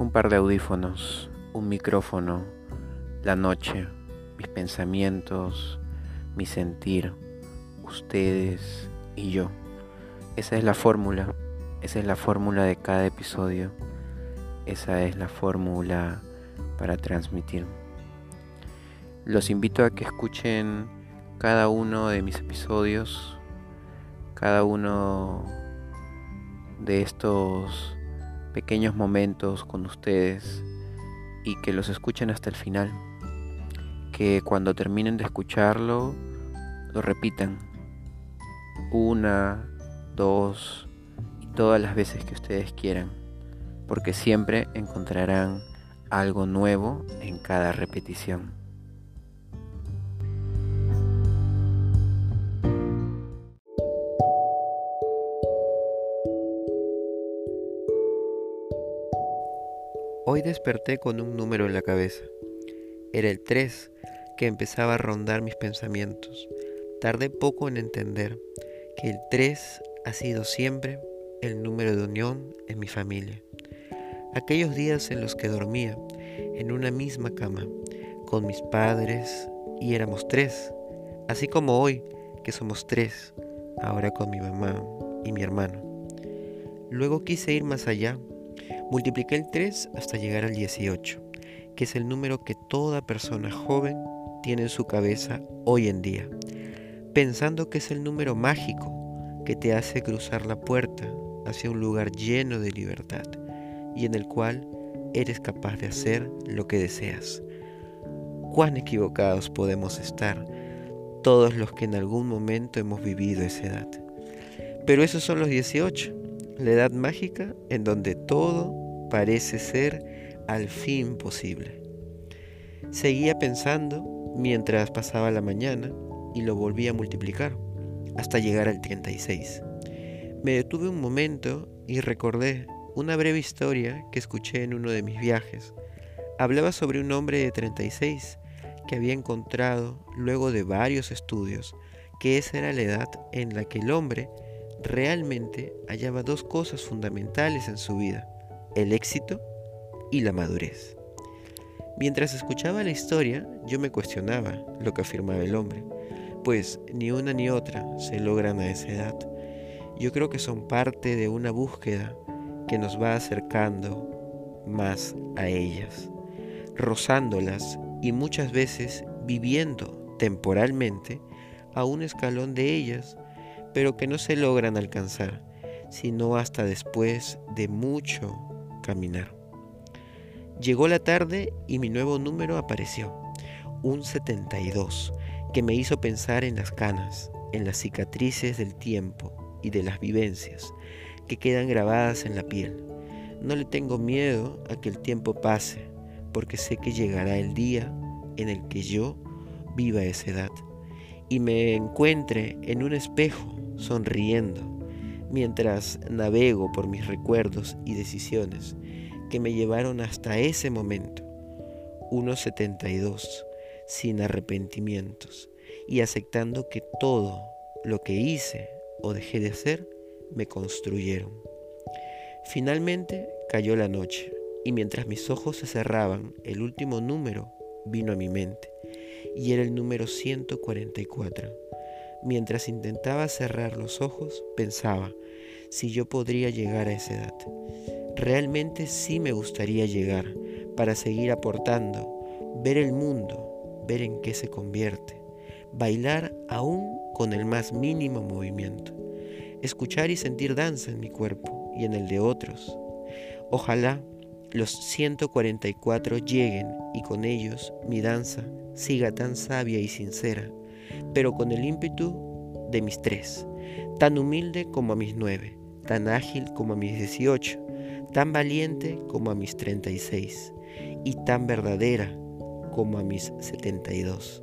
un par de audífonos, un micrófono, la noche, mis pensamientos, mi sentir, ustedes y yo. Esa es la fórmula, esa es la fórmula de cada episodio, esa es la fórmula para transmitir. Los invito a que escuchen cada uno de mis episodios, cada uno de estos pequeños momentos con ustedes y que los escuchen hasta el final. Que cuando terminen de escucharlo, lo repitan una, dos y todas las veces que ustedes quieran, porque siempre encontrarán algo nuevo en cada repetición. Hoy desperté con un número en la cabeza. Era el 3 que empezaba a rondar mis pensamientos. Tardé poco en entender que el 3 ha sido siempre el número de unión en mi familia. Aquellos días en los que dormía en una misma cama con mis padres y éramos tres, así como hoy que somos tres, ahora con mi mamá y mi hermano. Luego quise ir más allá Multipliqué el 3 hasta llegar al 18, que es el número que toda persona joven tiene en su cabeza hoy en día, pensando que es el número mágico que te hace cruzar la puerta hacia un lugar lleno de libertad y en el cual eres capaz de hacer lo que deseas. Cuán equivocados podemos estar todos los que en algún momento hemos vivido esa edad. Pero esos son los 18, la edad mágica en donde todo parece ser al fin posible. Seguía pensando mientras pasaba la mañana y lo volví a multiplicar hasta llegar al 36. Me detuve un momento y recordé una breve historia que escuché en uno de mis viajes. Hablaba sobre un hombre de 36 que había encontrado, luego de varios estudios, que esa era la edad en la que el hombre realmente hallaba dos cosas fundamentales en su vida, el éxito y la madurez. Mientras escuchaba la historia, yo me cuestionaba lo que afirmaba el hombre, pues ni una ni otra se logran a esa edad. Yo creo que son parte de una búsqueda que nos va acercando más a ellas, rozándolas y muchas veces viviendo temporalmente a un escalón de ellas pero que no se logran alcanzar, sino hasta después de mucho caminar. Llegó la tarde y mi nuevo número apareció, un 72, que me hizo pensar en las canas, en las cicatrices del tiempo y de las vivencias que quedan grabadas en la piel. No le tengo miedo a que el tiempo pase, porque sé que llegará el día en el que yo viva esa edad y me encuentre en un espejo sonriendo mientras navego por mis recuerdos y decisiones que me llevaron hasta ese momento, unos 72, sin arrepentimientos y aceptando que todo lo que hice o dejé de hacer me construyeron. Finalmente cayó la noche y mientras mis ojos se cerraban, el último número vino a mi mente y era el número 144 Mientras intentaba cerrar los ojos, pensaba si yo podría llegar a esa edad. Realmente sí me gustaría llegar para seguir aportando, ver el mundo, ver en qué se convierte, bailar aún con el más mínimo movimiento, escuchar y sentir danza en mi cuerpo y en el de otros. Ojalá los 144 lleguen y con ellos mi danza siga tan sabia y sincera pero con el ímpetu de mis tres, tan humilde como a mis nueve, tan ágil como a mis dieciocho, tan valiente como a mis treinta y seis, y tan verdadera como a mis setenta y dos.